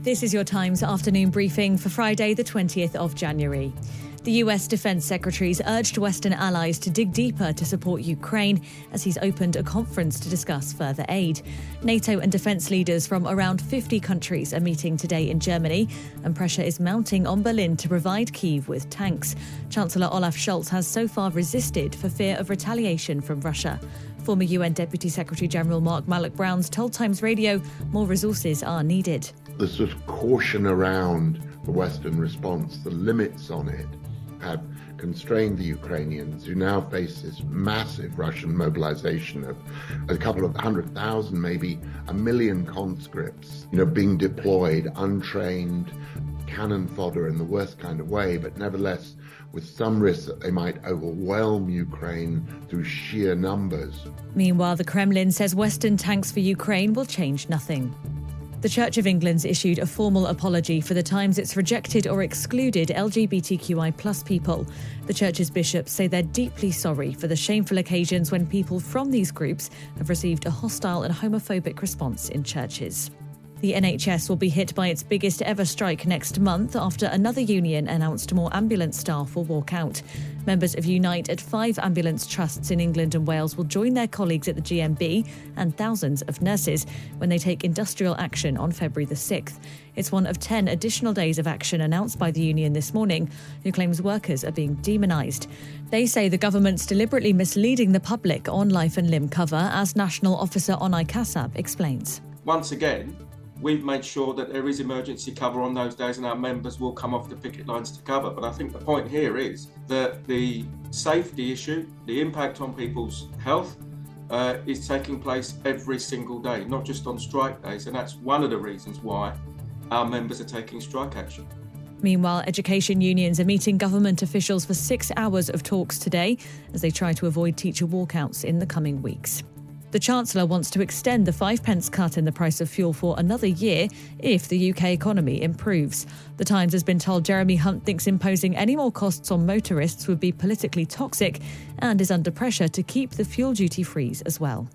This is your Times afternoon briefing for Friday, the 20th of January. The US Defense Secretary's urged Western allies to dig deeper to support Ukraine as he's opened a conference to discuss further aid. NATO and defense leaders from around 50 countries are meeting today in Germany, and pressure is mounting on Berlin to provide Kyiv with tanks. Chancellor Olaf Scholz has so far resisted for fear of retaliation from Russia. Former UN Deputy Secretary General Mark Malloch Brown's told Times Radio more resources are needed the sort of caution around the Western response, the limits on it, have constrained the Ukrainians, who now face this massive Russian mobilization of a couple of hundred thousand, maybe a million conscripts, you know, being deployed, untrained, cannon fodder in the worst kind of way, but nevertheless with some risk that they might overwhelm Ukraine through sheer numbers. Meanwhile, the Kremlin says Western tanks for Ukraine will change nothing. The Church of England's issued a formal apology for the times it's rejected or excluded LGBTQI people. The church's bishops say they're deeply sorry for the shameful occasions when people from these groups have received a hostile and homophobic response in churches. The NHS will be hit by its biggest ever strike next month after another union announced more ambulance staff will walk out. Members of Unite at five ambulance trusts in England and Wales will join their colleagues at the GMB and thousands of nurses when they take industrial action on February the 6th. It's one of 10 additional days of action announced by the union this morning, who claims workers are being demonised. They say the government's deliberately misleading the public on life and limb cover, as National Officer Onay Kasab explains. Once again, we've made sure that there is emergency cover on those days and our members will come off the picket lines to cover. But I think the point here is that the safety issue, the impact on people's health, uh, is taking place every single day, not just on strike days. And that's one of the reasons why our members are taking strike action. Meanwhile, education unions are meeting government officials for six hours of talks today as they try to avoid teacher walkouts in the coming weeks. The Chancellor wants to extend the five pence cut in the price of fuel for another year if the UK economy improves. The Times has been told Jeremy Hunt thinks imposing any more costs on motorists would be politically toxic and is under pressure to keep the fuel duty freeze as well.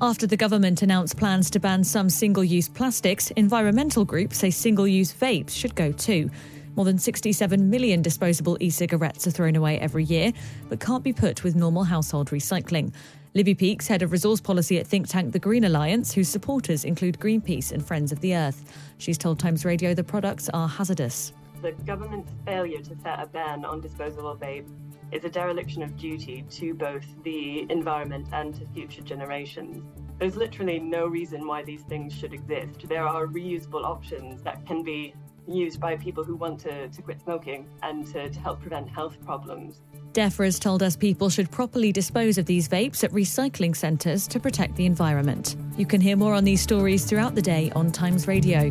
After the government announced plans to ban some single use plastics, environmental groups say single use vapes should go too. More than 67 million disposable e cigarettes are thrown away every year, but can't be put with normal household recycling. Libby Peake's, head of resource policy at think tank The Green Alliance, whose supporters include Greenpeace and Friends of the Earth. She's told Times Radio the products are hazardous. The government's failure to set a ban on disposable vape is a dereliction of duty to both the environment and to future generations. There's literally no reason why these things should exist. There are reusable options that can be used by people who want to, to quit smoking and to, to help prevent health problems. DEFRA has told us people should properly dispose of these vapes at recycling centres to protect the environment. You can hear more on these stories throughout the day on Times Radio.